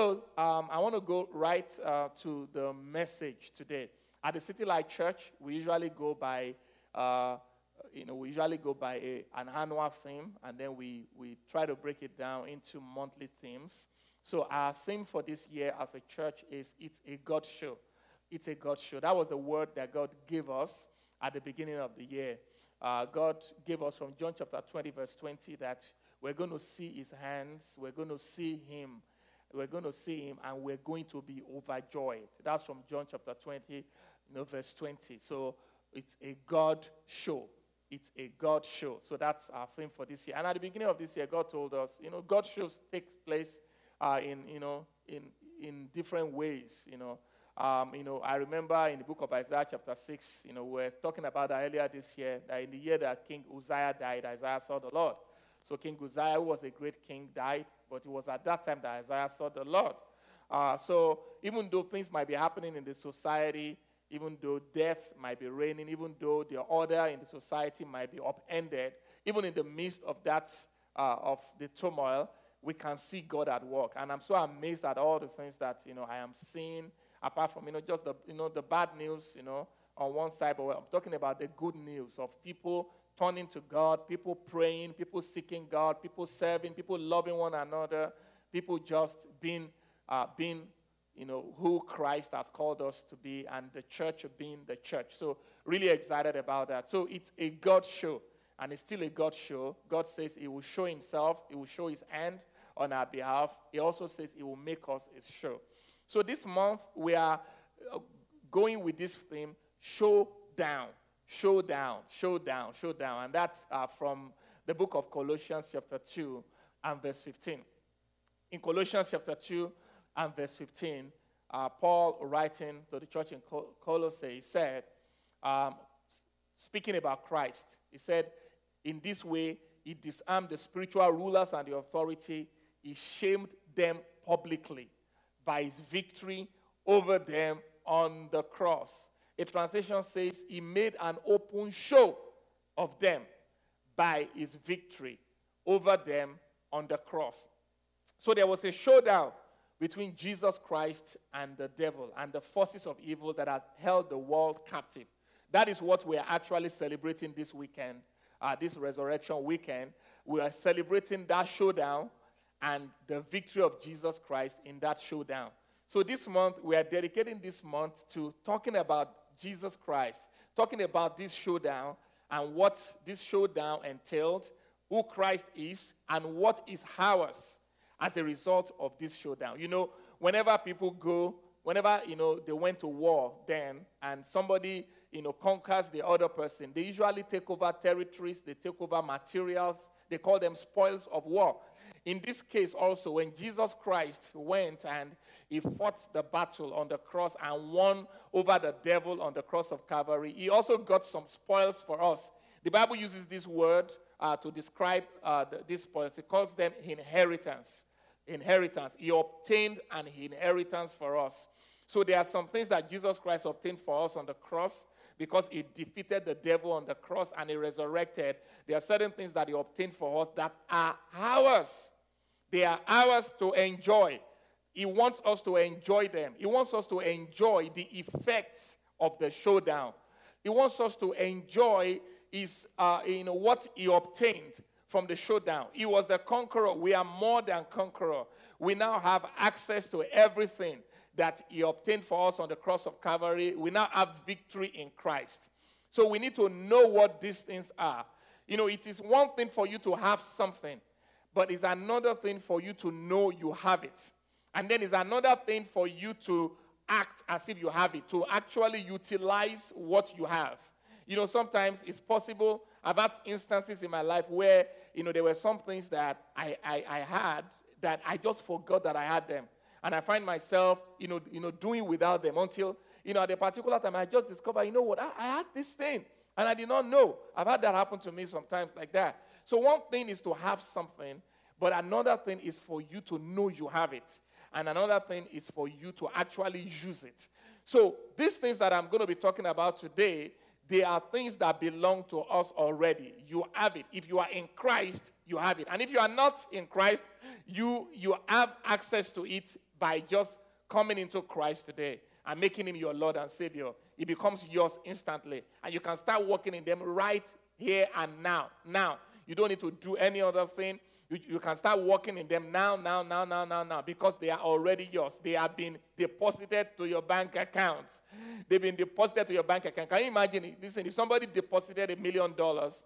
So um, I want to go right uh, to the message today. At the City Light Church, we usually go by, uh, you know, we usually go by a, an annual theme, and then we, we try to break it down into monthly themes. So our theme for this year as a church is it's a God show. It's a God show. That was the word that God gave us at the beginning of the year. Uh, God gave us from John chapter 20, verse 20, that we're going to see his hands, we're going to see him we're going to see him and we're going to be overjoyed. That's from John chapter 20, you know, verse 20. So it's a God show. It's a God show. So that's our theme for this year. And at the beginning of this year, God told us, you know, God shows takes place uh, in, you know, in, in different ways, you know. Um, you know, I remember in the book of Isaiah chapter 6, you know, we are talking about that earlier this year, that in the year that King Uzziah died, Isaiah saw the Lord. So King Uzziah, who was a great king, died, but it was at that time that Isaiah saw the Lord. Uh, so even though things might be happening in the society, even though death might be reigning, even though the order in the society might be upended, even in the midst of that, uh, of the turmoil, we can see God at work. And I'm so amazed at all the things that, you know, I am seeing, apart from, you know, just the, you know, the bad news, you know, on one side, but I'm talking about the good news of people turning to God, people praying, people seeking God, people serving, people loving one another, people just being, uh, being you know, who Christ has called us to be, and the church being the church. So, really excited about that. So, it's a God show, and it's still a God show. God says He will show Himself, He will show His hand on our behalf. He also says He will make us His show. So, this month, we are uh, going with this theme, Show Down showdown, showdown, showdown. And that's uh, from the book of Colossians, chapter 2, and verse 15. In Colossians, chapter 2, and verse 15, uh, Paul, writing to the church in Col- Colossae, said, um, speaking about Christ, he said, In this way, he disarmed the spiritual rulers and the authority, he shamed them publicly by his victory over them on the cross. A translation says he made an open show of them by his victory over them on the cross. So there was a showdown between Jesus Christ and the devil and the forces of evil that had held the world captive. That is what we are actually celebrating this weekend, uh, this resurrection weekend. We are celebrating that showdown and the victory of Jesus Christ in that showdown. So this month, we are dedicating this month to talking about Jesus Christ, talking about this showdown and what this showdown entailed, who Christ is, and what is ours as a result of this showdown. You know, whenever people go, whenever, you know, they went to war then, and somebody, you know, conquers the other person, they usually take over territories, they take over materials, they call them spoils of war. In this case, also, when Jesus Christ went and he fought the battle on the cross and won over the devil on the cross of Calvary, he also got some spoils for us. The Bible uses this word uh, to describe uh, the, these spoils, it calls them inheritance. Inheritance. He obtained an inheritance for us. So there are some things that Jesus Christ obtained for us on the cross because he defeated the devil on the cross and he resurrected. There are certain things that he obtained for us that are ours. They are ours to enjoy. He wants us to enjoy them. He wants us to enjoy the effects of the showdown. He wants us to enjoy his, uh, you know, what he obtained from the showdown. He was the conqueror. We are more than conqueror. We now have access to everything that he obtained for us on the cross of Calvary. We now have victory in Christ. So we need to know what these things are. You know, it is one thing for you to have something, but it's another thing for you to know you have it. And then it's another thing for you to act as if you have it, to actually utilize what you have. You know, sometimes it's possible. I've had instances in my life where, you know, there were some things that I, I, I had that I just forgot that I had them. And I find myself, you know, you know, doing without them until, you know, at a particular time I just discover, you know what, I, I had this thing and I did not know. I've had that happen to me sometimes like that. So one thing is to have something, but another thing is for you to know you have it. And another thing is for you to actually use it. So these things that I'm going to be talking about today, they are things that belong to us already. You have it. If you are in Christ, you have it. And if you are not in Christ, you you have access to it by just coming into Christ today and making him your Lord and Savior. It becomes yours instantly. And you can start working in them right here and now. Now. You don't need to do any other thing. You, you can start working in them now, now, now, now, now, now, because they are already yours. They have been deposited to your bank account. They've been deposited to your bank account. Can you imagine? Listen, if somebody deposited a million dollars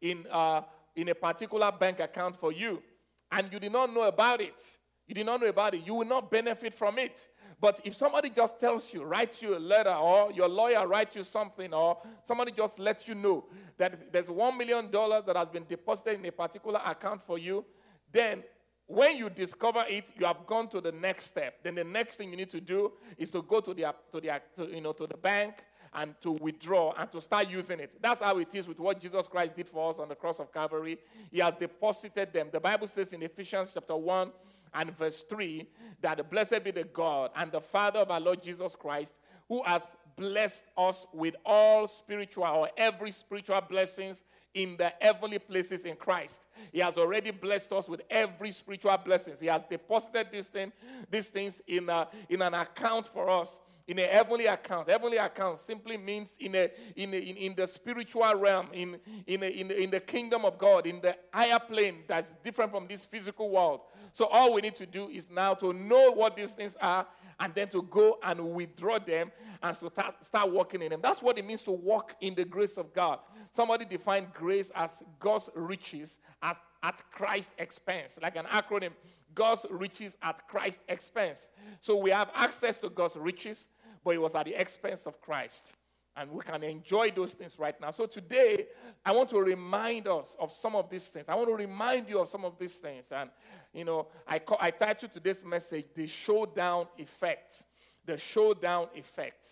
in, uh, in a particular bank account for you, and you did not know about it, you did not know about it, you will not benefit from it. But if somebody just tells you, writes you a letter, or your lawyer writes you something, or somebody just lets you know that there's $1 million that has been deposited in a particular account for you, then when you discover it, you have gone to the next step. Then the next thing you need to do is to go to the, to the, to, you know, to the bank and to withdraw and to start using it. That's how it is with what Jesus Christ did for us on the cross of Calvary. He has deposited them. The Bible says in Ephesians chapter 1, and verse 3 that blessed be the God and the Father of our Lord Jesus Christ, who has blessed us with all spiritual or every spiritual blessings in the heavenly places in Christ. He has already blessed us with every spiritual blessings. He has deposited these, thing, these things in, a, in an account for us in a heavenly account. Heavenly account simply means in, a, in, a, in, in, the spiritual realm, in, in, a, in, the, in the kingdom of God, in the higher plane that's different from this physical world. So all we need to do is now to know what these things are and then to go and withdraw them and to start, start working in them. That's what it means to walk in the grace of God. Somebody defined grace as God's riches as, at Christ's expense, like an acronym. God's riches at Christ's expense. So we have access to God's riches, but it was at the expense of Christ. And we can enjoy those things right now. So today, I want to remind us of some of these things. I want to remind you of some of these things. And, you know, I, call, I titled today's message, The Showdown Effect. The Showdown Effect.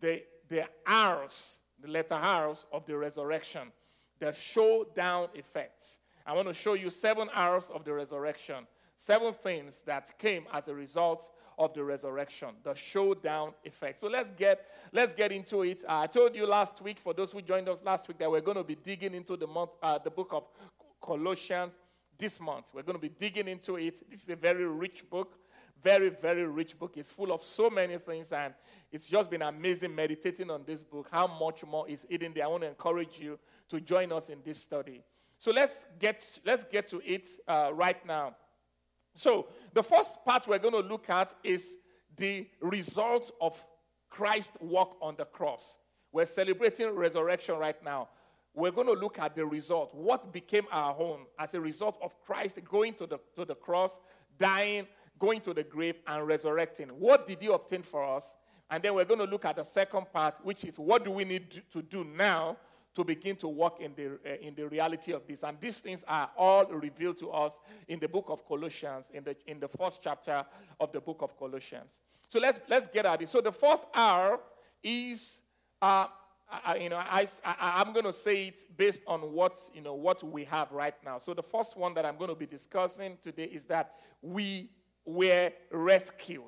The, the R's, the letter R's of the resurrection. The Showdown Effect. I want to show you seven R's of the resurrection. Seven things that came as a result of the resurrection, the showdown effect. So let's get let's get into it. Uh, I told you last week, for those who joined us last week, that we're going to be digging into the month, uh, the book of Colossians this month. We're going to be digging into it. This is a very rich book, very very rich book. It's full of so many things, and it's just been amazing meditating on this book. How much more is hidden there? I want to encourage you to join us in this study. So let's get let's get to it uh, right now. So, the first part we're going to look at is the result of Christ's work on the cross. We're celebrating resurrection right now. We're going to look at the result. What became our home as a result of Christ going to the, to the cross, dying, going to the grave, and resurrecting? What did he obtain for us? And then we're going to look at the second part, which is what do we need to do now to begin to walk in the, uh, in the reality of this. And these things are all revealed to us in the book of Colossians, in the, in the first chapter of the book of Colossians. So let's, let's get at it. So the first R is, uh, I, you know, I, I, am going to say it based on what, you know, what we have right now. So the first one that I'm going to be discussing today is that we were rescued.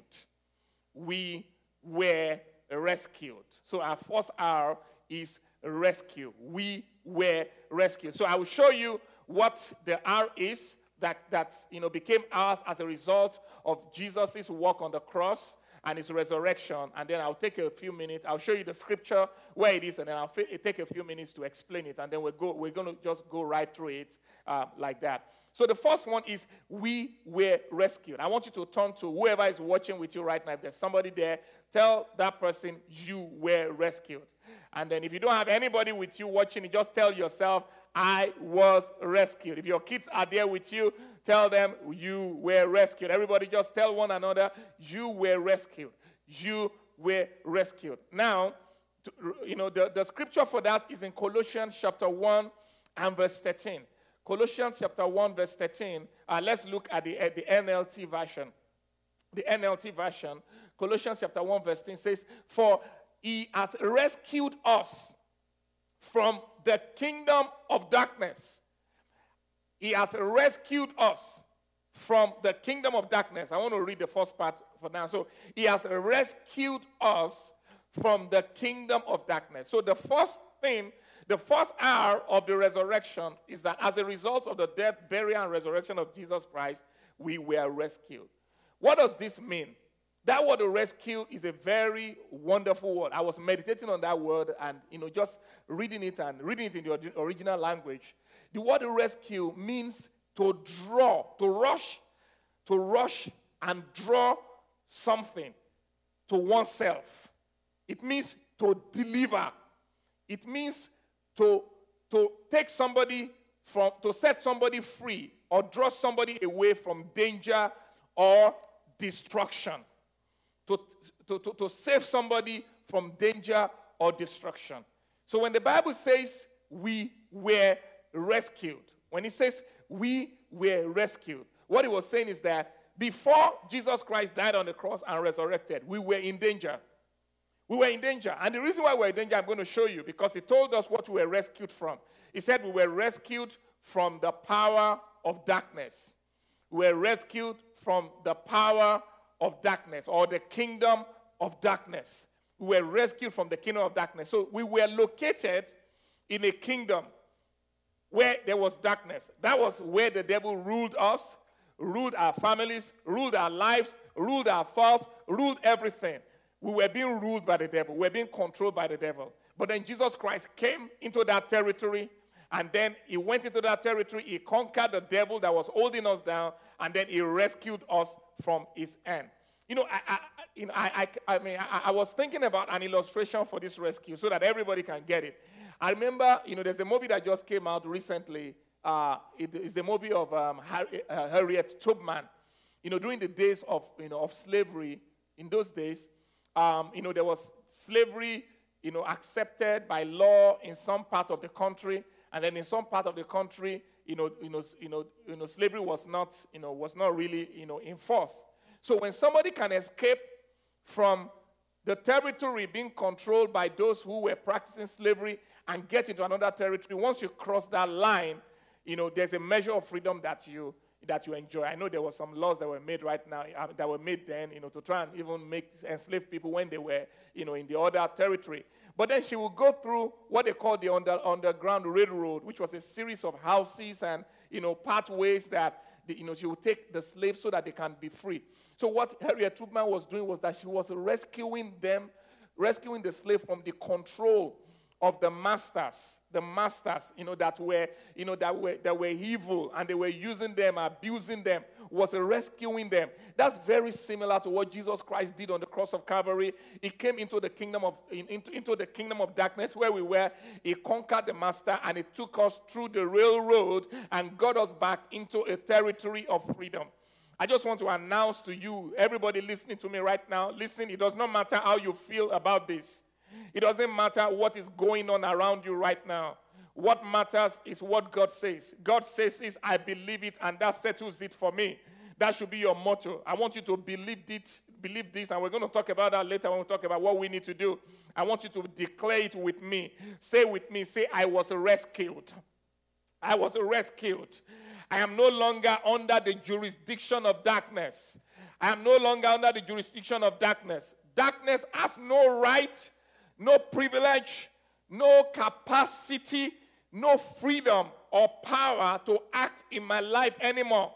We were rescued. So our first R is rescue. We were rescued. So I will show you what the R is that, that you know, became ours as a result of Jesus' work on the cross and his resurrection. And then I'll take a few minutes. I'll show you the scripture where it is, and then I'll take a few minutes to explain it. And then we'll go, we're going to just go right through it uh, like that. So the first one is we were rescued. I want you to turn to whoever is watching with you right now. If there's somebody there, tell that person you were rescued. And then if you don't have anybody with you watching, just tell yourself, I was rescued. If your kids are there with you, tell them you were rescued. Everybody just tell one another, you were rescued. You were rescued. Now, to, you know, the, the scripture for that is in Colossians chapter 1 and verse 13. Colossians chapter 1, verse 13. Uh, let's look at the, at the NLT version. The NLT version, Colossians chapter 1, verse 10 says, For he has rescued us from the kingdom of darkness. He has rescued us from the kingdom of darkness. I want to read the first part for now. So, he has rescued us from the kingdom of darkness. So, the first thing, the first hour of the resurrection is that as a result of the death, burial, and resurrection of Jesus Christ, we were rescued. What does this mean? That word rescue is a very wonderful word. I was meditating on that word and you know just reading it and reading it in the original language. The word rescue means to draw, to rush, to rush and draw something to oneself. It means to deliver. It means to, to take somebody from, to set somebody free or draw somebody away from danger or destruction to, to, to, to save somebody from danger or destruction. So when the Bible says we were rescued, when he says we were rescued, what he was saying is that before Jesus Christ died on the cross and resurrected, we were in danger. We were in danger. And the reason why we we're in danger, I'm going to show you because he told us what we were rescued from. He said we were rescued from the power of darkness. We were rescued from the power of darkness or the kingdom of darkness. We were rescued from the kingdom of darkness. So we were located in a kingdom where there was darkness. That was where the devil ruled us, ruled our families, ruled our lives, ruled our thoughts, ruled everything. We were being ruled by the devil, we were being controlled by the devil. But then Jesus Christ came into that territory, and then he went into that territory. He conquered the devil that was holding us down, and then he rescued us from his end. You know, I, I you know, I, I, I mean, I, I, was thinking about an illustration for this rescue so that everybody can get it. I remember, you know, there's a movie that just came out recently. Uh, it is the movie of um, uh, Harriet Tubman. You know, during the days of, you know, of slavery, in those days, um, you know, there was slavery, you know, accepted by law in some part of the country, and then in some part of the country, you know, you know, you know, you know, slavery was not, you know, was not really, you know, enforced. So when somebody can escape from the territory being controlled by those who were practicing slavery and get into another territory, once you cross that line, you know, there's a measure of freedom that you that you enjoy. I know there were some laws that were made right now uh, that were made then, you know, to try and even make enslave people when they were, you know, in the other territory. But then she would go through what they call the under, underground railroad, which was a series of houses and, you know, pathways that, the, you know, she would take the slaves so that they can be free. So what Harriet Tubman was doing was that she was rescuing them, rescuing the slave from the control of the masters, the masters, you know, that were, you know, that were that were evil and they were using them, abusing them, was rescuing them. That's very similar to what Jesus Christ did on the cross of Calvary. He came into the kingdom of into, into the kingdom of darkness where we were. He conquered the master and he took us through the railroad and got us back into a territory of freedom. I just want to announce to you, everybody listening to me right now, listen, it does not matter how you feel about this. It doesn't matter what is going on around you right now. What matters is what God says. God says this, I believe it, and that settles it for me. That should be your motto. I want you to believe this, believe this, and we're going to talk about that later when we talk about what we need to do. I want you to declare it with me. Say with me, say, I was rescued. I was rescued. I am no longer under the jurisdiction of darkness. I am no longer under the jurisdiction of darkness. Darkness has no right no privilege, no capacity, no freedom or power to act in my life anymore.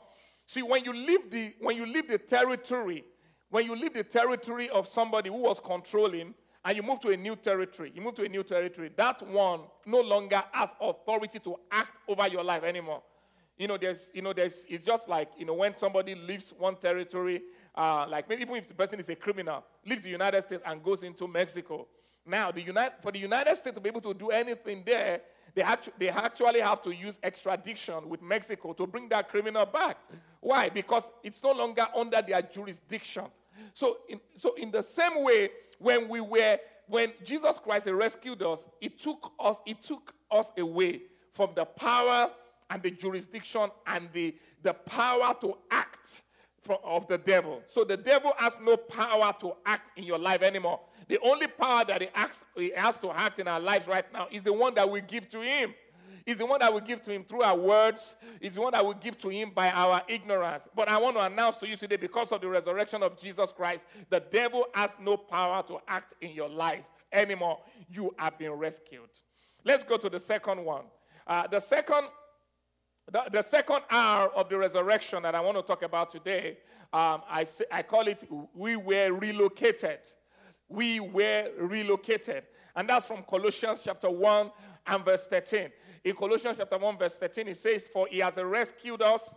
See, when you leave the when you leave the territory, when you leave the territory of somebody who was controlling, and you move to a new territory, you move to a new territory, that one no longer has authority to act over your life anymore. You know, there's, you know, there's, it's just like, you know, when somebody leaves one territory, uh, like maybe even if the person is a criminal, leaves the United States and goes into Mexico. Now, the United, for the United States to be able to do anything there, they, actu- they actually have to use extradition with Mexico to bring that criminal back. Why? Because it's no longer under their jurisdiction. So in, so in the same way, when we were when Jesus Christ rescued us, it took us, it took us away from the power and the jurisdiction and the, the power to act of the devil. So the devil has no power to act in your life anymore. The only power that he, acts, he has to act in our lives right now is the one that we give to him. Is the one that we give to him through our words. Is the one that we give to him by our ignorance. But I want to announce to you today, because of the resurrection of Jesus Christ, the devil has no power to act in your life anymore. You have been rescued. Let's go to the second one. Uh, the second the, the, second hour of the resurrection that I want to talk about today, um, I, I call it We Were Relocated. We were relocated. And that's from Colossians chapter 1 and verse 13. In Colossians chapter 1, verse 13, it says, For he has rescued us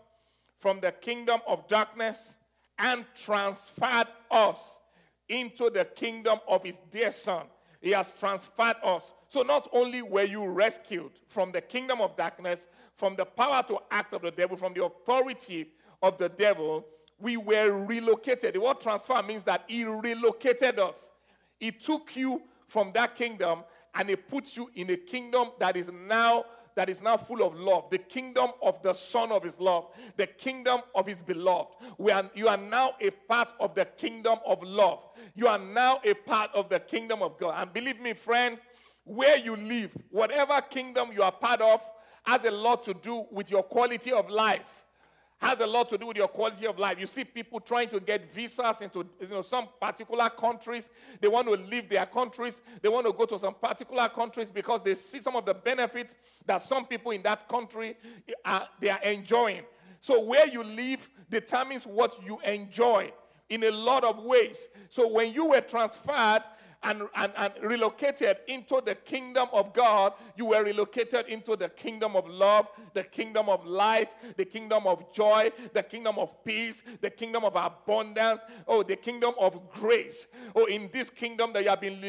from the kingdom of darkness and transferred us into the kingdom of his dear son. He has transferred us. So not only were you rescued from the kingdom of darkness, from the power to act of the devil, from the authority of the devil, we were relocated. The word transfer means that he relocated us. He took you from that kingdom and he puts you in a kingdom that is now that is now full of love, the kingdom of the Son of His love, the kingdom of His beloved. We are, you are now a part of the kingdom of love. You are now a part of the kingdom of God. And believe me, friends, where you live, whatever kingdom you are part of, has a lot to do with your quality of life has a lot to do with your quality of life. You see people trying to get visas into you know, some particular countries. They want to leave their countries. They want to go to some particular countries because they see some of the benefits that some people in that country are, they are enjoying. So where you live determines what you enjoy in a lot of ways. So when you were transferred, and, and, and relocated into the kingdom of God, you were relocated into the kingdom of love, the kingdom of light, the kingdom of joy, the kingdom of peace, the kingdom of abundance, oh, the kingdom of grace. Oh, in this kingdom that you have been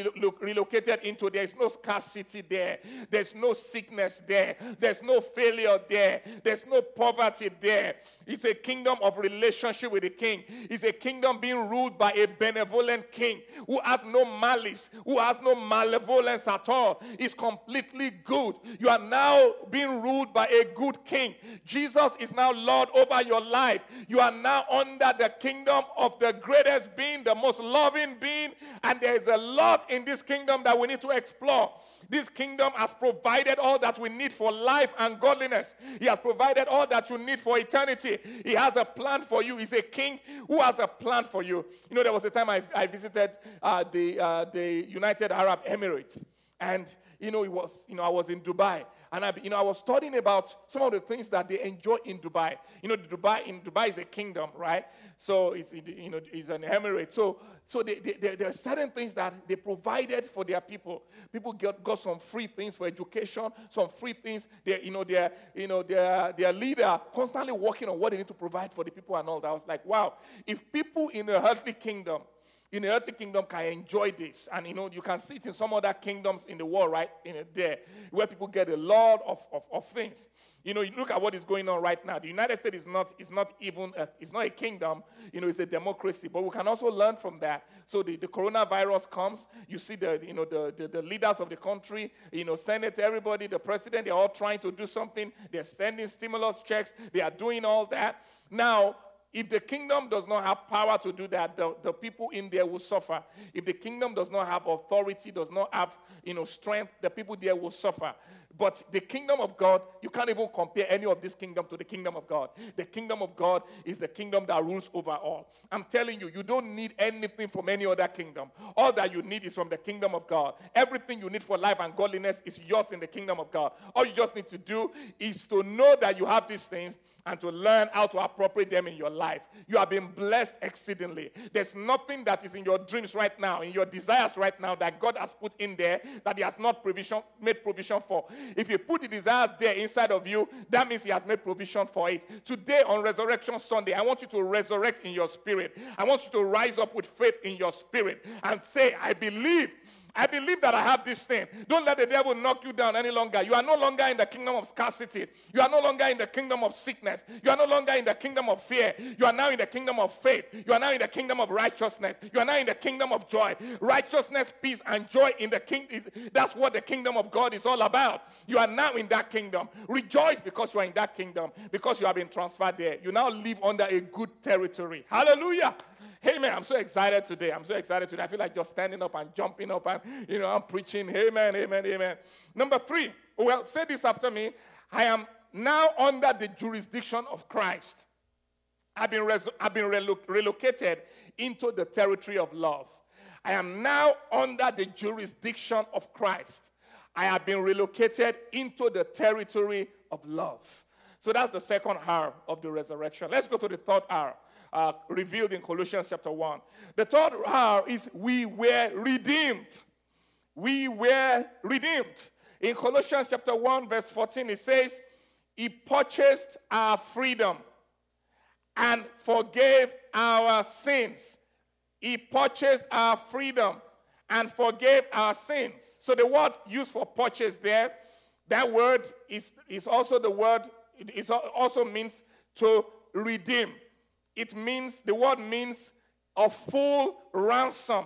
relocated into, there is no scarcity there, there's no sickness there, there's no failure there, there's no poverty there. It's a kingdom of relationship with the king, it's a kingdom being ruled by a benevolent king who has no malice malice, who has no malevolence at all, is completely good. You are now being ruled by a good king. Jesus is now Lord over your life. You are now under the kingdom of the greatest being, the most loving being, and there is a lot in this kingdom that we need to explore. This kingdom has provided all that we need for life and godliness. He has provided all that you need for eternity. He has a plan for you. He's a king who has a plan for you. You know, there was a time I, I visited uh, the, uh, the United Arab Emirates. And, you know, it was, you know, I was in Dubai and I, you know, I was studying about some of the things that they enjoy in Dubai. You know, Dubai in Dubai is a kingdom, right? So it's you know it's an emirate. So so they, they, they, there are certain things that they provided for their people. People got, got some free things for education, some free things. They, you know, their you know their their leader constantly working on what they need to provide for the people and all that. I was like, wow, if people in a earthly kingdom in the earthly kingdom can enjoy this. And you know, you can see it in some other kingdoms in the world, right? In there, where people get a lot of, of, of things. You know, you look at what is going on right now. The United States is not, is not even, a, it's not a kingdom, you know, it's a democracy. But we can also learn from that. So the, the coronavirus comes, you see the, you know, the, the, the leaders of the country, you know, Senate, everybody, the president, they're all trying to do something. They're sending stimulus checks. They are doing all that. Now, if the kingdom does not have power to do that, the, the people in there will suffer. If the kingdom does not have authority, does not have you know, strength, the people there will suffer. But the kingdom of God, you can't even compare any of this kingdom to the kingdom of God. The kingdom of God is the kingdom that rules over all. I'm telling you, you don't need anything from any other kingdom. All that you need is from the kingdom of God. Everything you need for life and godliness is yours in the kingdom of God. All you just need to do is to know that you have these things and to learn how to appropriate them in your life. You have been blessed exceedingly. There's nothing that is in your dreams right now, in your desires right now, that God has put in there that He has not provision, made provision for. If you put the desires there inside of you, that means He has made provision for it. Today on Resurrection Sunday, I want you to resurrect in your spirit. I want you to rise up with faith in your spirit and say, I believe I believe that I have this thing. Don't let the devil knock you down any longer. You are no longer in the kingdom of scarcity. You are no longer in the kingdom of sickness. You are no longer in the kingdom of fear. You are now in the kingdom of faith. You are now in the kingdom of righteousness. You are now in the kingdom of joy. Righteousness, peace, and joy in the kingdom. That's what the kingdom of God is all about. You are now in that kingdom. Rejoice because you are in that kingdom, because you have been transferred there. You now live under a good territory. Hallelujah. Hey man, I'm so excited today. I'm so excited today. I feel like just standing up and jumping up and you know I'm preaching. Amen, amen, amen. Number three. Well, say this after me. I am now under the jurisdiction of Christ. I've been, res- I've been relo- relocated into the territory of love. I am now under the jurisdiction of Christ. I have been relocated into the territory of love. So that's the second hour of the resurrection. Let's go to the third hour uh, revealed in Colossians chapter 1. The third is we were redeemed. We were redeemed. In Colossians chapter 1, verse 14, it says, He purchased our freedom and forgave our sins. He purchased our freedom and forgave our sins. So the word used for purchase there, that word is, is also the word, it also means to redeem. It means, the word means a full ransom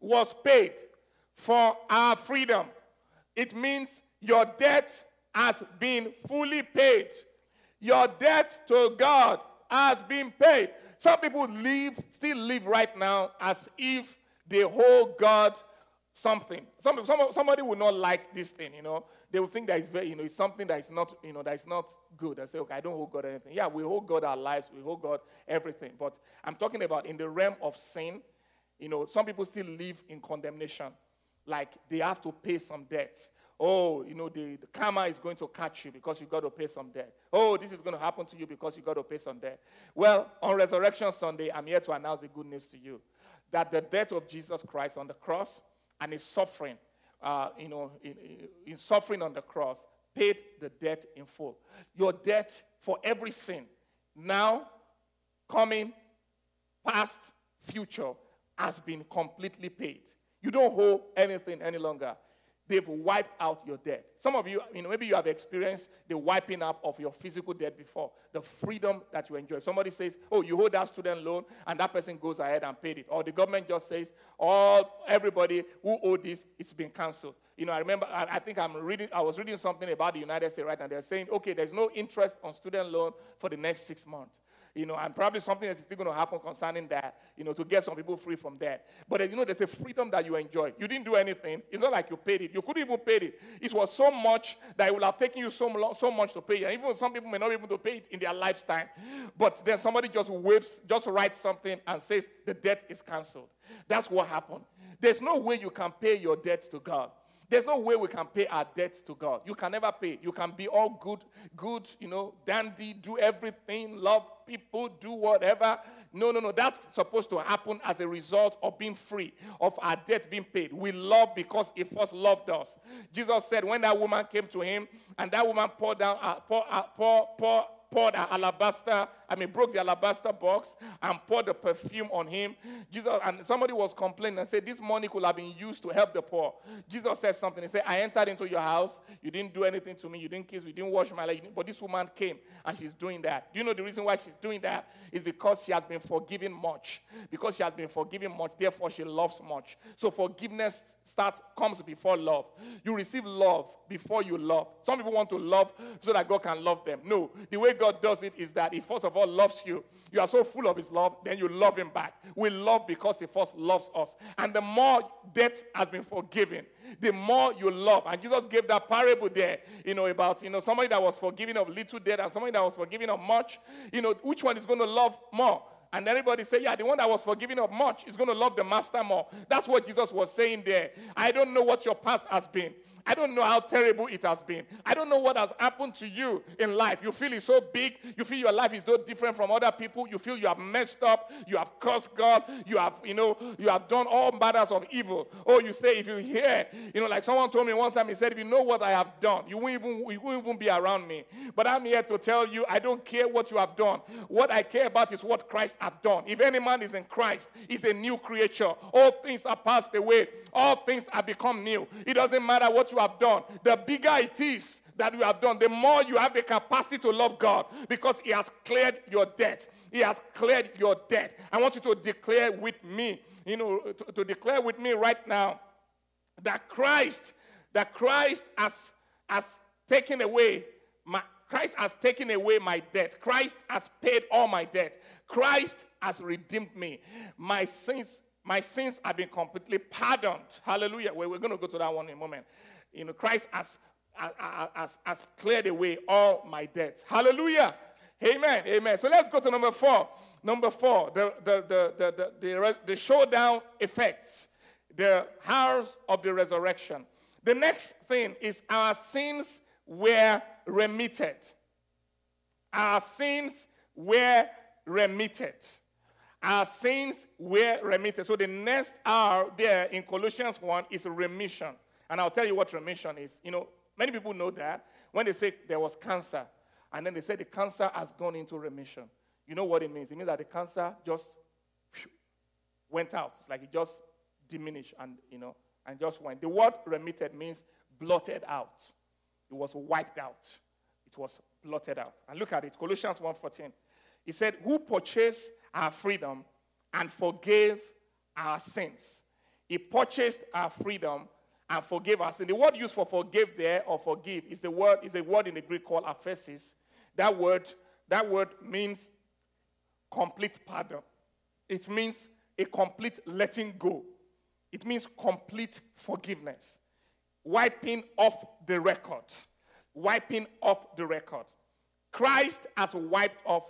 was paid for our freedom. It means your debt has been fully paid. Your debt to God has been paid. Some people live, still live right now as if they owe God something. Some, some, somebody will not like this thing, you know. They will think that it's very, you know, it's something that is not, you know, that is not good. I say, okay, I don't hold God anything. Yeah, we hold God our lives, we hold God everything. But I'm talking about in the realm of sin, you know, some people still live in condemnation. Like they have to pay some debt. Oh, you know, the, the karma is going to catch you because you got to pay some debt. Oh, this is going to happen to you because you got to pay some debt. Well, on Resurrection Sunday, I'm here to announce the good news to you that the death of Jesus Christ on the cross and his suffering, uh, you know, in, in suffering on the cross, paid the debt in full. Your debt for every sin, now, coming, past, future, has been completely paid. You don't owe anything any longer. They've wiped out your debt. Some of you, you know, maybe you have experienced the wiping up of your physical debt before, the freedom that you enjoy. Somebody says, Oh, you hold that student loan, and that person goes ahead and paid it. Or the government just says, All everybody who owed this, it's been cancelled. You know, I remember, I, I, think I'm reading, I was reading something about the United States right now. They're saying, okay, there's no interest on student loan for the next six months you know, and probably something is still going to happen concerning that, you know, to get some people free from that. But, you know, there's a freedom that you enjoy. You didn't do anything. It's not like you paid it. You couldn't even pay it. It was so much that it would have taken you so, long, so much to pay. And even some people may not be able to pay it in their lifetime. But then somebody just waves, just writes something and says the debt is canceled. That's what happened. There's no way you can pay your debt to God. There's no way we can pay our debts to God. You can never pay. You can be all good, good, you know, dandy, do everything, love people, do whatever. No, no, no. That's supposed to happen as a result of being free, of our debt being paid. We love because He first loved us. Jesus said when that woman came to Him and that woman poured down, uh, pour, uh, pour, pour, poured an alabaster, I mean, broke the alabaster box and poured the perfume on him. Jesus, and somebody was complaining and said, This money could have been used to help the poor. Jesus said something. He said, I entered into your house. You didn't do anything to me. You didn't kiss me. You didn't wash my leg. But this woman came and she's doing that. Do you know the reason why she's doing that? Is because she has been forgiven much. Because she has been forgiven much, therefore she loves much. So forgiveness starts comes before love. You receive love before you love. Some people want to love so that God can love them. No, the way God does it is that He first of all loves you. You are so full of His love, then you love Him back. We love because He first loves us. And the more debt has been forgiven, the more you love. And Jesus gave that parable there, you know, about you know somebody that was forgiven of little debt and somebody that was forgiven of much. You know, which one is going to love more? And everybody say, yeah, the one that was forgiven of much is going to love the master more. That's what Jesus was saying there. I don't know what your past has been. I don't know how terrible it has been. I don't know what has happened to you in life. You feel it's so big. You feel your life is so different from other people. You feel you have messed up. You have cursed God. You have, you know, you have done all matters of evil. Oh, you say if you hear, you know, like someone told me one time, he said, if you know what I have done, you won't even, you won't even be around me. But I'm here to tell you, I don't care what you have done. What I care about is what Christ have done. If any man is in Christ, he's a new creature. All things are passed away, all things have become new. It doesn't matter what you have done. The bigger it is that you have done, the more you have the capacity to love God because He has cleared your debt. He has cleared your debt. I want you to declare with me, you know, to, to declare with me right now that Christ, that Christ has, has taken away my Christ has taken away my debt. Christ has paid all my debt. Christ has redeemed me. My sins, my sins have been completely pardoned. Hallelujah. We're going to go to that one in a moment. You know, Christ has, has, has cleared away all my debts. Hallelujah. Amen. Amen. So let's go to number four. Number four, the, the, the, the, the, the showdown effects, the hours of the resurrection. The next thing is our sins were remitted. Our sins were remitted. Our sins were remitted. So the next R there in Colossians 1 is remission. And I'll tell you what remission is. You know, many people know that when they say there was cancer, and then they say the cancer has gone into remission. You know what it means? It means that the cancer just went out. It's like it just diminished and you know and just went. The word remitted means blotted out. It was wiped out. It was blotted out. And look at it, Colossians 1:14. He said, "Who purchased our freedom and forgave our sins." He purchased our freedom and forgave us. And the word used for forgive there or forgive is the word is a word in the Greek called aphesis. That word that word means complete pardon. It means a complete letting go. It means complete forgiveness wiping off the record. Wiping off the record. Christ has wiped off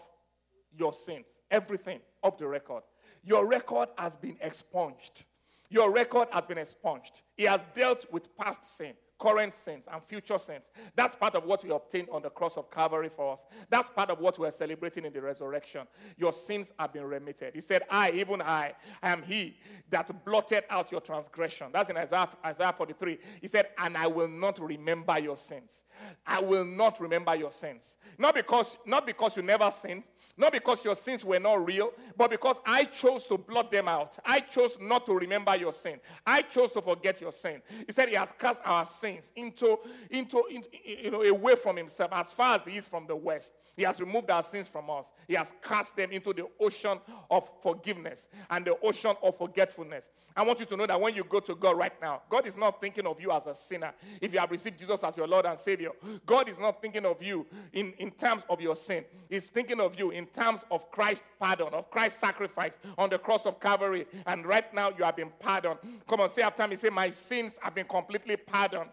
your sins, everything off the record. Your record has been expunged. Your record has been expunged. He has dealt with past sin current sins and future sins. That's part of what we obtained on the cross of Calvary for us. That's part of what we're celebrating in the resurrection. Your sins have been remitted. He said, I, even I, I am he that blotted out your transgression. That's in Isaiah, Isaiah 43. He said, and I will not remember your sins. I will not remember your sins. Not because, not because you never sinned, not because your sins were not real, but because I chose to blot them out. I chose not to remember your sin. I chose to forget your sin. He said he has cast our sins into, into, you know, away from himself as far as he is from the west. He has removed our sins from us. He has cast them into the ocean of forgiveness and the ocean of forgetfulness. I want you to know that when you go to God right now, God is not thinking of you as a sinner. If you have received Jesus as your Lord and Savior, God is not thinking of you in, in terms of your sin. He's thinking of you in terms of Christ's pardon, of Christ's sacrifice on the cross of Calvary. And right now you have been pardoned. Come on, say after me, say, My sins have been completely pardoned.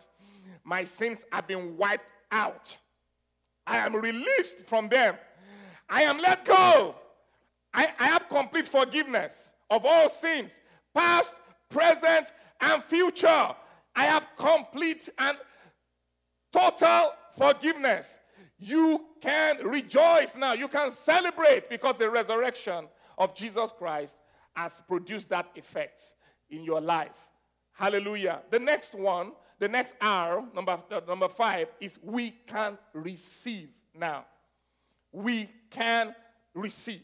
My sins have been wiped out. I am released from them. I am let go. I, I have complete forgiveness of all sins, past, present, and future. I have complete and total forgiveness. You can rejoice now. You can celebrate because the resurrection of Jesus Christ has produced that effect in your life. Hallelujah. The next one, the next R, number, uh, number five, is we can receive now. We can receive.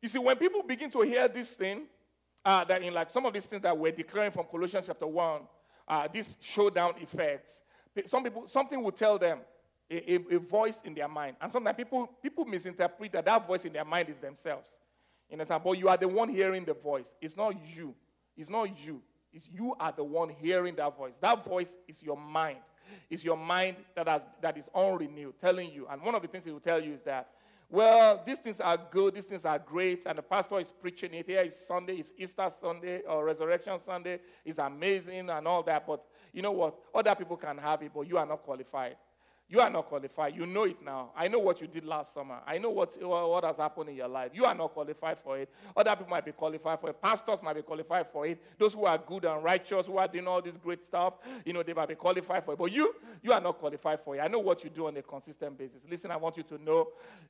You see, when people begin to hear this thing, uh, that in like some of these things that we're declaring from Colossians chapter 1, uh, this showdown effects, some people, something will tell them, a, a, a, voice in their mind. And sometimes people, people misinterpret that that voice in their mind is themselves. In but you are the one hearing the voice. It's not you. It's not you. It's you are the one hearing that voice. That voice is your mind. It's your mind that, has, that is unrenewed, telling you. And one of the things it will tell you is that, well, these things are good, these things are great, and the pastor is preaching it. Here is Sunday, it's Easter Sunday or Resurrection Sunday. It's amazing and all that. But you know what? Other people can have it, but you are not qualified. You are not qualified. You know it now. I know what you did last summer. I know what, what has happened in your life. You are not qualified for it. Other people might be qualified for it. Pastors might be qualified for it. Those who are good and righteous, who are doing all this great stuff, you know, they might be qualified for it. But you, you are not qualified for it. I know what you do on a consistent basis. Listen, I want you to know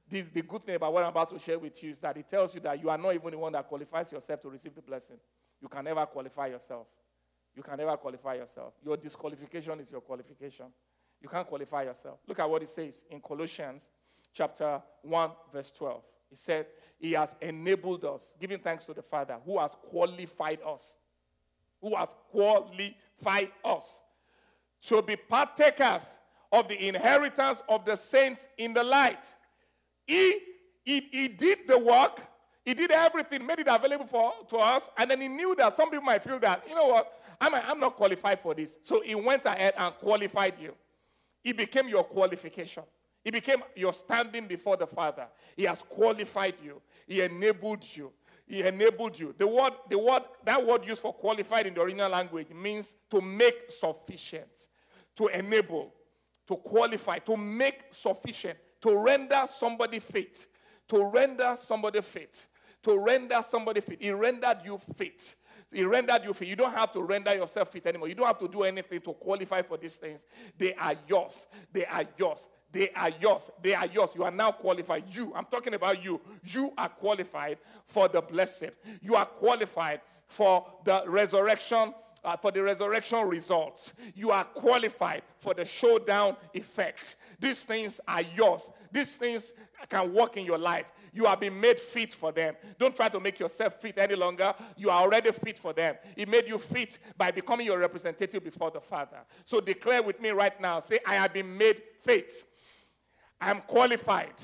this, the good thing about what I'm about to share with you is that it tells you that you are not even the one that qualifies yourself to receive the blessing. You can never qualify yourself. You can never qualify yourself. Your disqualification is your qualification. You can't qualify yourself. Look at what it says in Colossians chapter 1, verse 12. He said, He has enabled us, giving thanks to the Father who has qualified us. Who has qualified us to be partakers of the inheritance of the saints in the light. He, he, he did the work, he did everything, made it available for to us, and then he knew that some people might feel that, you know what, I'm, I'm not qualified for this. So he went ahead and qualified you. He became your qualification. He became your standing before the Father. He has qualified you. He enabled you. He enabled you. The word, the word, that word used for qualified in the original language means to make sufficient, to enable, to qualify, to make sufficient, to render somebody fit, to render somebody fit, to render somebody fit. He rendered you fit. He rendered you fit. You don't have to render yourself fit anymore. You don't have to do anything to qualify for these things. They are yours. They are yours. They are yours. They are yours. You are now qualified. You, I'm talking about you. You are qualified for the blessed. You are qualified for the resurrection uh, for the resurrection results. You are qualified for the showdown effects. These things are yours. These things can work in your life. You have been made fit for them. Don't try to make yourself fit any longer. You are already fit for them. He made you fit by becoming your representative before the Father. So declare with me right now say, I have been made fit. I'm qualified.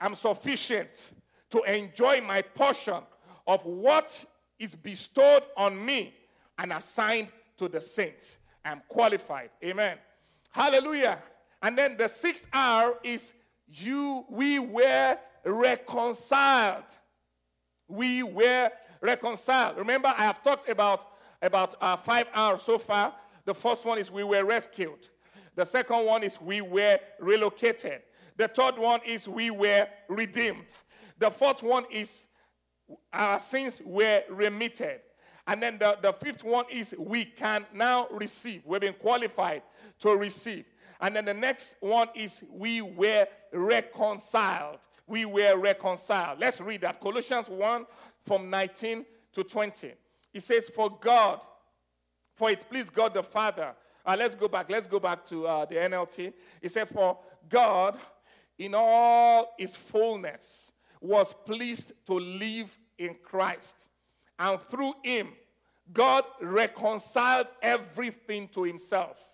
I'm sufficient to enjoy my portion of what is bestowed on me and assigned to the saints. I'm qualified. Amen. Hallelujah. And then the sixth R is you, we were reconciled. We were reconciled. Remember, I have talked about, about uh, five R's so far. The first one is we were rescued. The second one is we were relocated. The third one is we were redeemed. The fourth one is our sins were remitted. And then the, the fifth one is we can now receive. We've been qualified to receive. And then the next one is we were reconciled. We were reconciled. Let's read that. Colossians 1 from 19 to 20. It says, For God, for it pleased God the Father. Uh, let's go back. Let's go back to uh, the NLT. It said, For God, in all his fullness, was pleased to live in Christ. And through him, God reconciled everything to himself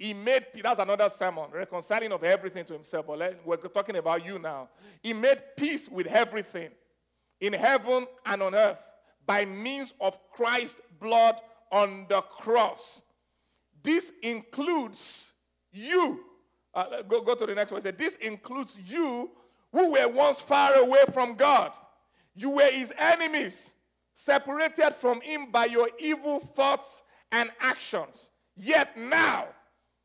he made, that's another sermon, reconciling of everything to himself. But we're talking about you now. He made peace with everything in heaven and on earth by means of Christ's blood on the cross. This includes you. Uh, go, go to the next one. This includes you who were once far away from God. You were his enemies, separated from him by your evil thoughts and actions. Yet now,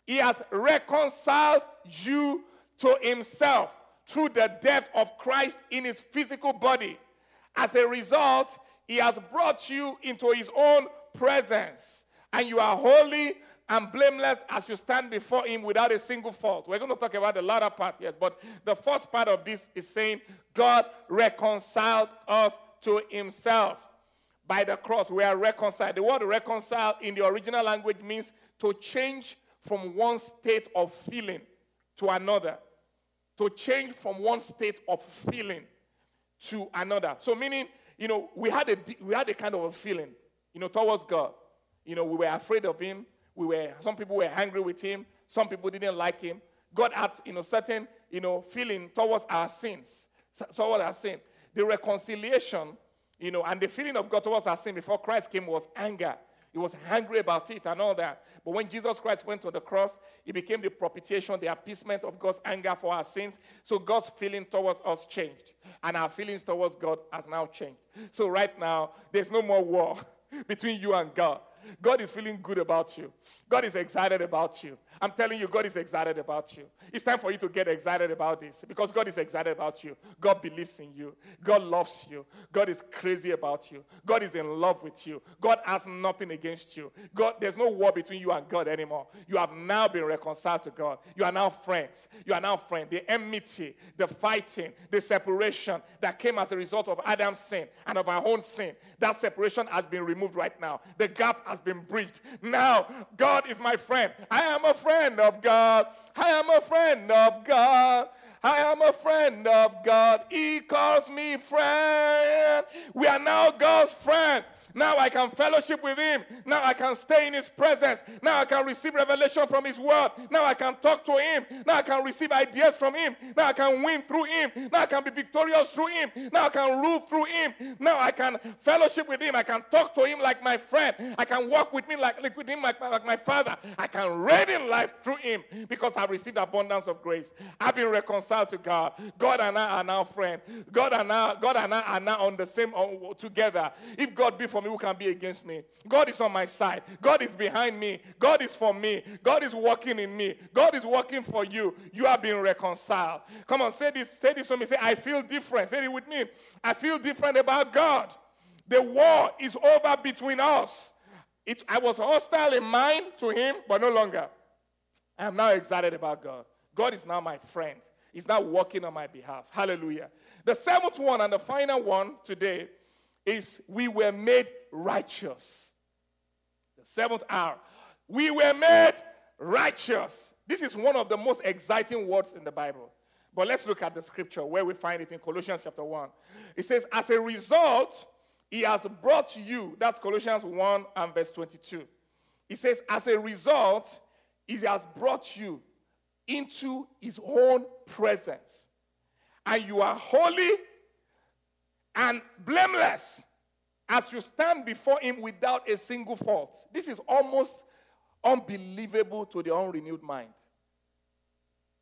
he has reconciled you to himself through the death of Christ in his physical body. As a result, he has brought you into his own presence, and you are holy and blameless as you stand before him without a single fault. We're going to talk about the latter part, yes, but the first part of this is saying God reconciled us to himself by the cross. We are reconciled. The word reconcile in the original language means to change from one state of feeling to another. To change from one state of feeling to another. So, meaning, you know, we had a, we had a kind of a feeling, you know, towards God. You know, we were afraid of Him. We were, some people were angry with Him. Some people didn't like Him. God had, you know, certain, you know, feeling towards our sins, towards our sin. The reconciliation, you know, and the feeling of God towards our sin before Christ came was anger. He was angry about it and all that. But when Jesus Christ went to the cross, he became the propitiation, the appeasement of God's anger for our sins. So God's feeling towards us changed. And our feelings towards God has now changed. So right now, there's no more war between you and God. God is feeling good about you. God is excited about you. I'm telling you, God is excited about you. It's time for you to get excited about this because God is excited about you. God believes in you. God loves you. God is crazy about you. God is in love with you. God has nothing against you. God, there's no war between you and God anymore. You have now been reconciled to God. You are now friends. You are now friends. The enmity, the fighting, the separation that came as a result of Adam's sin and of our own sin, that separation has been removed right now. The gap has been bridged. Now, God is my friend. I am a friend of God. I am a friend of God. I am a friend of God. He calls me friend. We are now God's friend. Now I can fellowship with Him. Now I can stay in His presence. Now I can receive revelation from His word. Now I can talk to Him. Now I can receive ideas from Him. Now I can win through Him. Now I can be victorious through Him. Now I can rule through Him. Now I can fellowship with Him. I can talk to Him like my friend. I can walk with me like, like with Him like, like my Father. I can reign in life through Him because I've received abundance of grace. I've been reconciled to God. God and I are now friends. God and I, God and I are now on the same together. If God be for me, who can be against me? God is on my side. God is behind me. God is for me. God is working in me. God is working for you. You are being reconciled. Come on, say this. Say this with me. Say, I feel different. Say it with me. I feel different about God. The war is over between us. It, I was hostile in mind to him, but no longer. I am now excited about God. God is now my friend. He's now working on my behalf. Hallelujah. The seventh one and the final one today is we were made righteous. The seventh R. We were made righteous. This is one of the most exciting words in the Bible. But let's look at the scripture where we find it in Colossians chapter 1. It says, As a result, he has brought you, that's Colossians 1 and verse 22. It says, As a result, he has brought you into his own presence. And you are holy and blameless as you stand before him without a single fault. This is almost unbelievable to the unrenewed mind.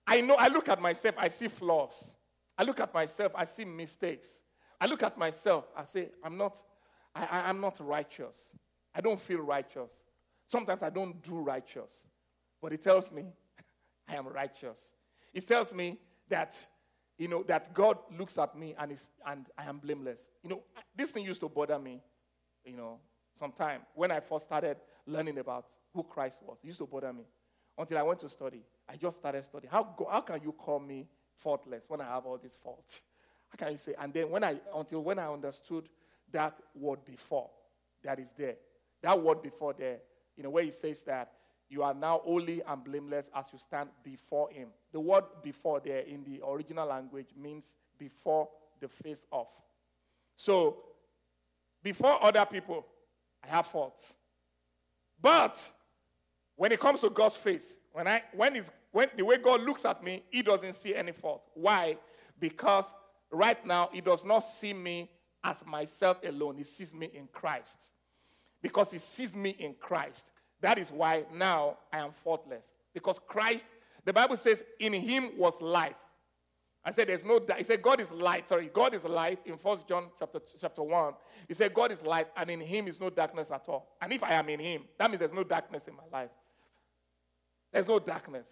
I know, I look at myself, I see flaws. I look at myself, I see mistakes. I look at myself, I say, I'm not, I, I, I'm not righteous. I don't feel righteous. Sometimes I don't do righteous. But it tells me I am righteous. It tells me that you know, that God looks at me and, is, and I am blameless. You know, this thing used to bother me, you know, sometime when I first started learning about who Christ was. It used to bother me until I went to study. I just started studying. How, how can you call me faultless when I have all these faults? How can you say? And then when I, until when I understood that word before, that is there. That word before there, you know, where he says that you are now holy and blameless as you stand before him. The word before there in the original language means before the face of. So, before other people, I have faults. But when it comes to God's face, when I when it's when the way God looks at me, he doesn't see any fault. Why? Because right now he does not see me as myself alone. He sees me in Christ. Because he sees me in Christ. That is why now I am faultless. Because Christ, the Bible says, in him was life. I said there's no He said God is light. Sorry, God is light in First John chapter, chapter 1. He said God is light, and in him is no darkness at all. And if I am in him, that means there's no darkness in my life. There's no darkness.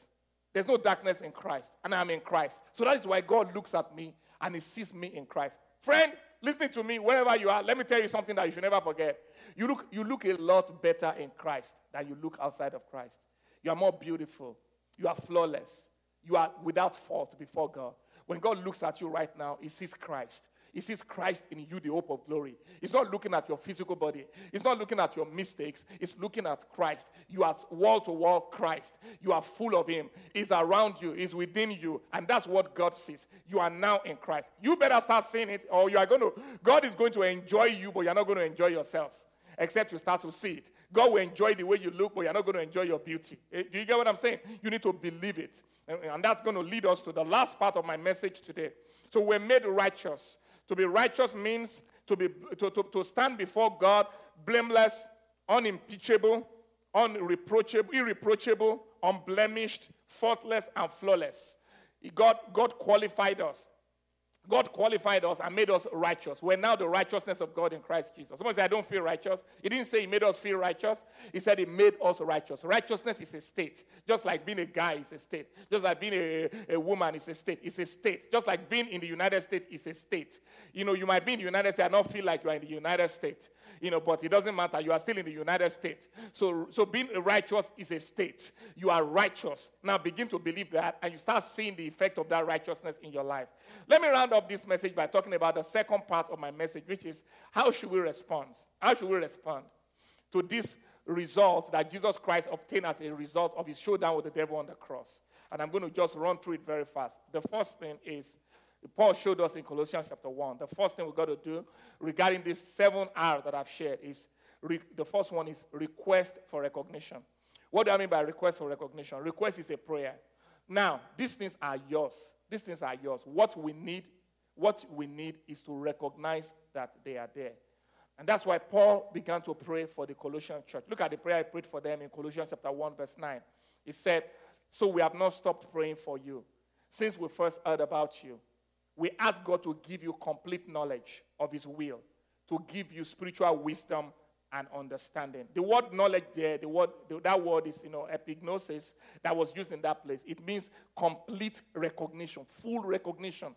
There's no darkness in Christ, and I'm in Christ. So that is why God looks at me and he sees me in Christ. Friend, listening to me, wherever you are, let me tell you something that you should never forget. You look, you look a lot better in Christ than you look outside of Christ. You are more beautiful. You are flawless. You are without fault before God. When God looks at you right now, He sees Christ. He sees Christ in you, the hope of glory. He's not looking at your physical body. He's not looking at your mistakes. He's looking at Christ. You are wall to wall Christ. You are full of Him. He's around you. He's within you. And that's what God sees. You are now in Christ. You better start seeing it, or you are going to, God is going to enjoy you, but you're not going to enjoy yourself except you start to see it. God will enjoy the way you look, but you're not going to enjoy your beauty. Eh, do you get what I'm saying? You need to believe it. And that's going to lead us to the last part of my message today. So we're made righteous. To be righteous means to, be, to, to, to stand before God blameless, unimpeachable, unreproachable, irreproachable, unblemished, faultless, and flawless. God, God qualified us. God qualified us and made us righteous. We're now the righteousness of God in Christ Jesus. Someone say, I don't feel righteous. He didn't say he made us feel righteous. He said he made us righteous. Righteousness is a state. Just like being a guy is a state. Just like being a, a woman is a state. It's a state. Just like being in the United States is a state. You know, you might be in the United States and not feel like you're in the United States. You know, but it doesn't matter. You are still in the United States. So, so being righteous is a state. You are righteous. Now begin to believe that and you start seeing the effect of that righteousness in your life. Let me round up this message by talking about the second part of my message, which is how should we respond? How should we respond to this result that Jesus Christ obtained as a result of his showdown with the devil on the cross. And I'm going to just run through it very fast. The first thing is, Paul showed us in Colossians chapter 1. The first thing we've got to do regarding these seven R's that I've shared is re- the first one is request for recognition. What do I mean by request for recognition? Request is a prayer. Now, these things are yours. These things are yours. What we need, what we need is to recognize that they are there. And that's why Paul began to pray for the Colossian church. Look at the prayer I prayed for them in Colossians chapter 1, verse 9. He said, So we have not stopped praying for you since we first heard about you. We ask God to give you complete knowledge of His will, to give you spiritual wisdom and understanding. The word knowledge there, the word, that word is, you know, epignosis that was used in that place. It means complete recognition, full recognition.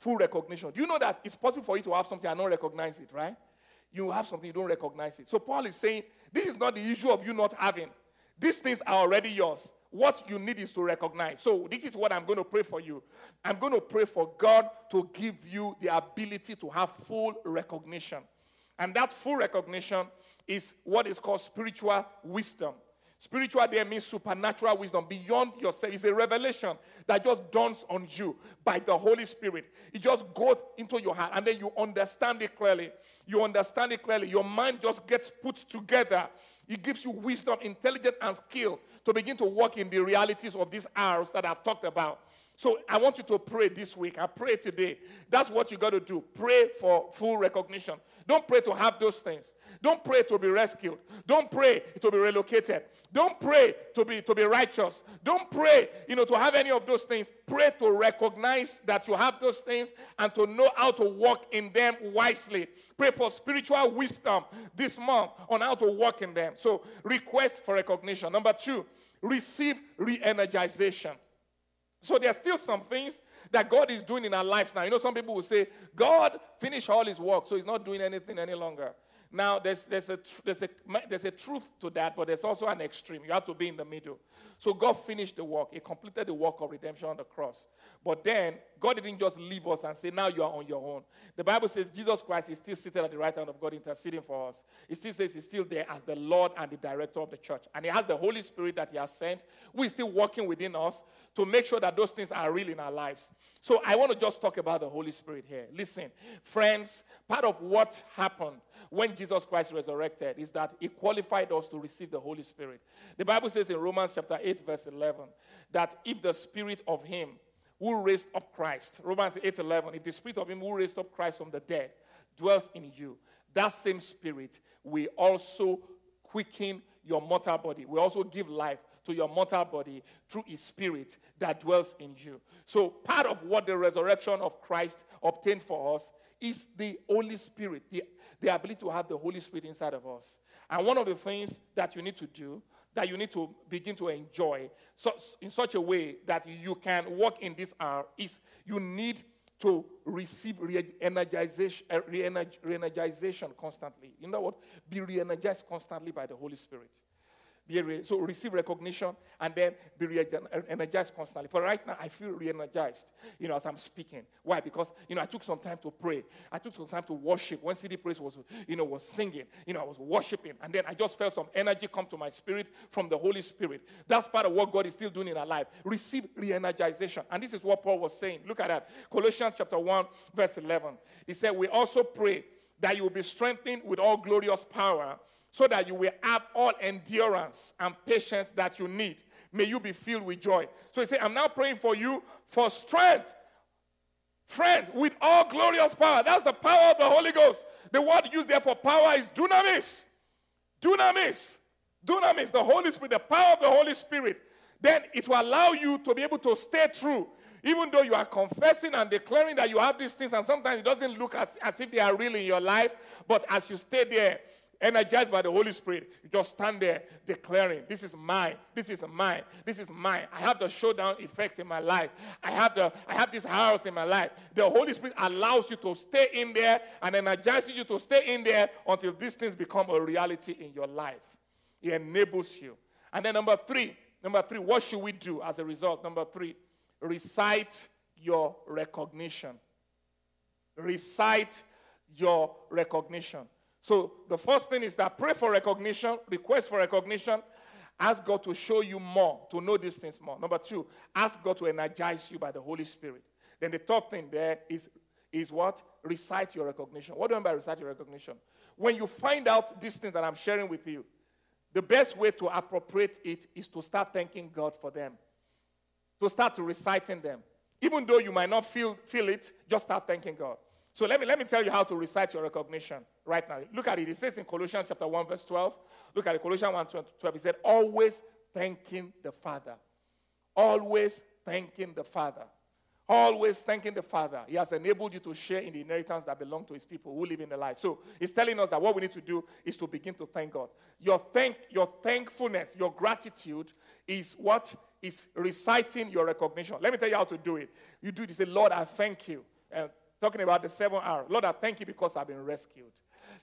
Full recognition. Do you know that it's possible for you to have something and not recognize it, right? You have something, you don't recognize it. So Paul is saying, this is not the issue of you not having. These things are already yours. What you need is to recognize. So, this is what I'm going to pray for you. I'm going to pray for God to give you the ability to have full recognition. And that full recognition is what is called spiritual wisdom. Spiritual there means supernatural wisdom beyond yourself. It's a revelation that just dawns on you by the Holy Spirit. It just goes into your heart and then you understand it clearly. You understand it clearly. Your mind just gets put together. It gives you wisdom, intelligence, and skill to begin to work in the realities of these R's that I've talked about. So I want you to pray this week. I pray today. That's what you got to do. Pray for full recognition. Don't pray to have those things. Don't pray to be rescued. Don't pray to be relocated. Don't pray to be to be righteous. Don't pray, you know, to have any of those things. Pray to recognize that you have those things and to know how to walk in them wisely. Pray for spiritual wisdom this month on how to walk in them. So request for recognition. Number two, receive re-energization. So there are still some things that God is doing in our lives now. You know, some people will say, God finished all his work, so he's not doing anything any longer. Now, there's, there's, a, there's, a, there's a truth to that, but there's also an extreme. You have to be in the middle. So God finished the work. He completed the work of redemption on the cross. But then, God didn't just leave us and say, now you are on your own. The Bible says Jesus Christ is still seated at the right hand of God, interceding for us. It still says he's still there as the Lord and the director of the church. And he has the Holy Spirit that he has sent, who is still working within us to make sure that those things are real in our lives. So I want to just talk about the Holy Spirit here. Listen, friends, part of what happened when Jesus Christ resurrected is that he qualified us to receive the Holy Spirit. The Bible says in Romans chapter 8, verse 11, that if the Spirit of him who raised up Christ, Romans 8, 11, if the Spirit of him who raised up Christ from the dead dwells in you, that same Spirit will also quicken your mortal body. We also give life to your mortal body through his spirit that dwells in you. So, part of what the resurrection of Christ obtained for us is the Holy Spirit, the, the ability to have the Holy Spirit inside of us. And one of the things that you need to do, that you need to begin to enjoy so, in such a way that you can walk in this hour, is you need to receive re-energization, uh, re-energization constantly. You know what? Be re-energized constantly by the Holy Spirit. Re- so receive recognition and then be re-energized constantly. For right now, I feel re-energized, you know, as I'm speaking. Why? Because, you know, I took some time to pray. I took some time to worship. When CD Praise was, you know, was singing, you know, I was worshiping. And then I just felt some energy come to my spirit from the Holy Spirit. That's part of what God is still doing in our life. Receive re-energization. And this is what Paul was saying. Look at that. Colossians chapter 1, verse 11. He said, we also pray that you will be strengthened with all glorious power so that you will have all endurance and patience that you need. May you be filled with joy. So he said, I'm now praying for you for strength. Friend, with all glorious power. That's the power of the Holy Ghost. The word used there for power is dunamis. Dunamis. Dunamis, the Holy Spirit, the power of the Holy Spirit. Then it will allow you to be able to stay true. Even though you are confessing and declaring that you have these things, and sometimes it doesn't look as, as if they are real in your life, but as you stay there, energized by the Holy Spirit, you just stand there declaring, This is mine, this is mine, this is mine. I have the showdown effect in my life. I have the I have this house in my life. The Holy Spirit allows you to stay in there and energizes you to stay in there until these things become a reality in your life. It enables you. And then number three, number three, what should we do as a result? Number three, recite your recognition. Recite your recognition. So the first thing is that pray for recognition, request for recognition, ask God to show you more, to know these things more. Number two, ask God to energize you by the Holy Spirit. Then the third thing there is, is what? Recite your recognition. What do I mean by recite your recognition? When you find out these things that I'm sharing with you, the best way to appropriate it is to start thanking God for them, to start reciting them. Even though you might not feel, feel it, just start thanking God. So let me, let me tell you how to recite your recognition right now. Look at it. It says in Colossians chapter 1, verse 12. Look at it. Colossians 1, 12. It said, always thanking the Father. Always thanking the Father. Always thanking the Father. He has enabled you to share in the inheritance that belongs to his people who live in the light. So he's telling us that what we need to do is to begin to thank God. Your thank your thankfulness, your gratitude is what is reciting your recognition. Let me tell you how to do it. You do this, say, Lord, I thank you. Talking about the seven R. Lord, I thank you because I've been rescued.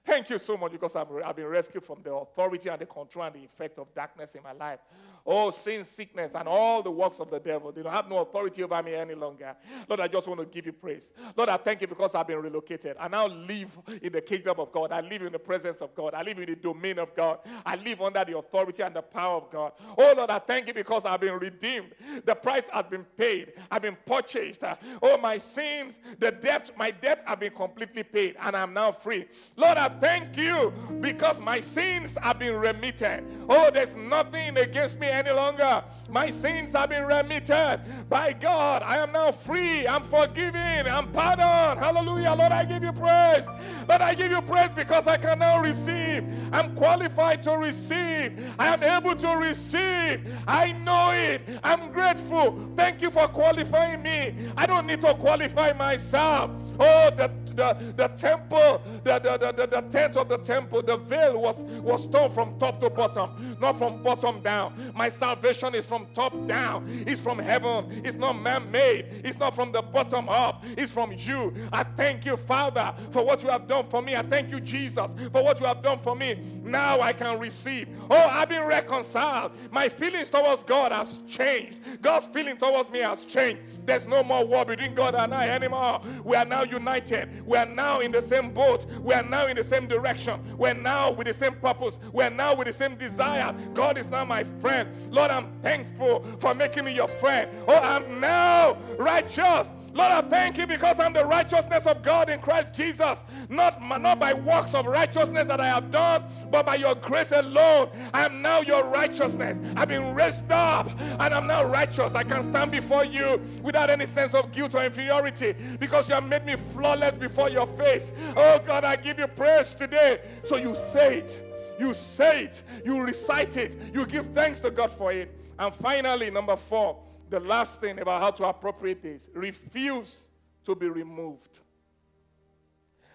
Thank you so much because i have been rescued from the authority and the control and the effect of darkness in my life. Oh, sin, sickness, and all the works of the devil. They don't have no authority over me any longer. Lord, I just want to give you praise. Lord, I thank you because I've been relocated. I now live in the kingdom of God. I live in the presence of God. I live in the domain of God. I live under the authority and the power of God. Oh, Lord, I thank you because I've been redeemed. The price has been paid. I've been purchased. Oh, my sins, the debt, my debt have been completely paid, and I'm now free. Lord, I thank you because my sins have been remitted. Oh, there's nothing against me any longer. My sins have been remitted by God. I am now free. I'm forgiven. I'm pardoned. Hallelujah. Lord, I give you praise. Lord, I give you praise because I can now receive. I'm qualified to receive. I am able to receive. I know it. I'm grateful. Thank you for qualifying me. I don't need to qualify myself. Oh, the, the, the temple, the, the, the, the, the tent of the temple, the veil was, was torn from top to bottom, not from bottom down. My salvation is from top down, it's from heaven, it's not man made, it's not from the bottom up, it's from you. I thank you, Father, for what you have done for me. I thank you, Jesus, for what you have done for me. Now I can receive. Oh, I've been reconciled. My feelings towards God has changed. God's feeling towards me has changed. There's no more war between God and I anymore. We are now united. We are now in the same boat. We are now in the same direction. We're now with the same purpose. We're now with the same desire. God is now my friend. Lord, I'm thankful for making me your friend. Oh, I'm now righteous. Lord, I thank you because I'm the righteousness of God in Christ Jesus. Not, not by works of righteousness that I have done, but by your grace alone. I am now your righteousness. I've been raised up and I'm now righteous. I can stand before you without any sense of guilt or inferiority because you have made me flawless before your face. Oh God, I give you praise today. So you say it. You say it. You recite it. You give thanks to God for it. And finally, number four, the last thing about how to appropriate this refuse to be removed.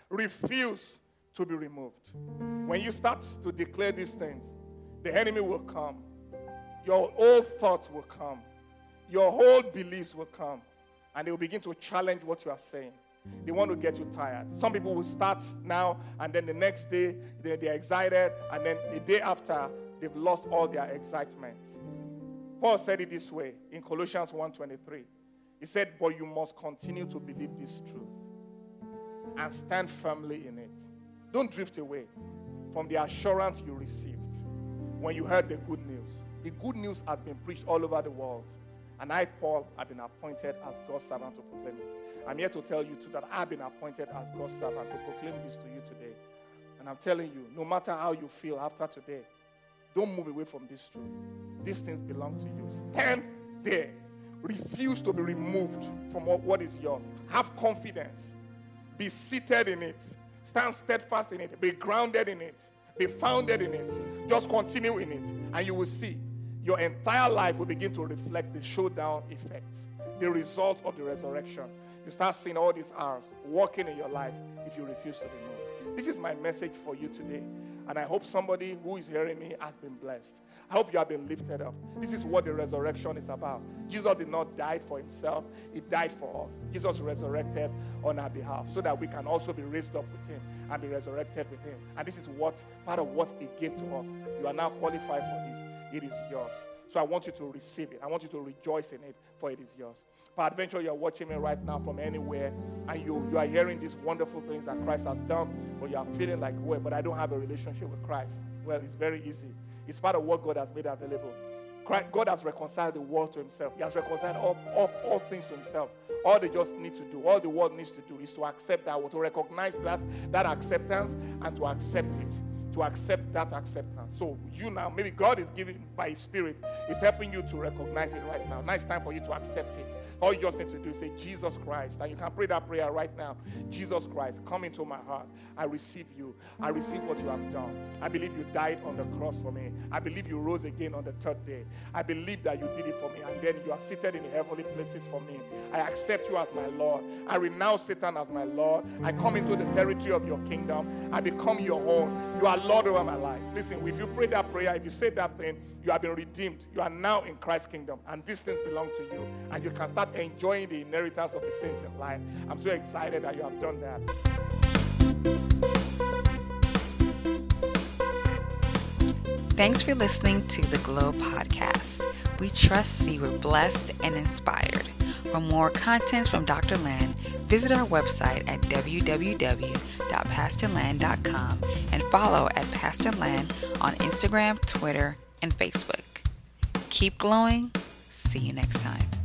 Refuse to be removed. When you start to declare these things, the enemy will come. Your old thoughts will come. Your whole beliefs will come. And they will begin to challenge what you are saying. They want to get you tired. Some people will start now, and then the next day they're, they're excited, and then the day after they've lost all their excitement. Paul said it this way in Colossians 1:23. He said, "But you must continue to believe this truth and stand firmly in it. Don't drift away from the assurance you received when you heard the good news. The good news has been preached all over the world, and I, Paul, have been appointed as God's servant to proclaim it. I'm here to tell you too that I've been appointed as God's servant to proclaim this to you today. And I'm telling you, no matter how you feel after today, don't move away from this truth. These things belong to you. Stand there. Refuse to be removed from what is yours. Have confidence. Be seated in it. Stand steadfast in it. Be grounded in it. Be founded in it. Just continue in it. And you will see your entire life will begin to reflect the showdown effect, the result of the resurrection. You start seeing all these arms working in your life if you refuse to be moved. This is my message for you today. And I hope somebody who is hearing me has been blessed. I hope you have been lifted up. This is what the resurrection is about. Jesus did not die for himself, he died for us. Jesus resurrected on our behalf so that we can also be raised up with him and be resurrected with him. And this is what part of what he gave to us. You are now qualified for this. It is yours. So I want you to receive it. I want you to rejoice in it, for it is yours. Peradventure, you're watching me right now from anywhere, and you, you are hearing these wonderful things that Christ has done, but you are feeling like, well, but I don't have a relationship with Christ. Well, it's very easy. It's part of what God has made available. Christ, God has reconciled the world to himself. He has reconciled all, all, all things to himself. All they just need to do, all the world needs to do is to accept that, to recognize that, that acceptance and to accept it to accept that acceptance. So you now, maybe God is giving by His Spirit, is helping you to recognize it right now. Now it's time for you to accept it. All you just need to do is say, Jesus Christ. And you can pray that prayer right now. Jesus Christ, come into my heart. I receive you. I receive what you have done. I believe you died on the cross for me. I believe you rose again on the third day. I believe that you did it for me. And then you are seated in heavenly places for me. I accept you as my Lord. I renounce Satan as my Lord. I come into the territory of your kingdom. I become your own. You are Lord over my life. Listen, if you pray that prayer, if you say that thing, you have been redeemed. You are now in Christ's kingdom, and these things belong to you. And you can start enjoying the inheritance of the saints in life. I'm so excited that you have done that. Thanks for listening to the Glow Podcast. We trust you were blessed and inspired. For more contents from Dr. Land, visit our website at www.pastorland.com and follow at Pastor Land on Instagram, Twitter, and Facebook. Keep glowing. See you next time.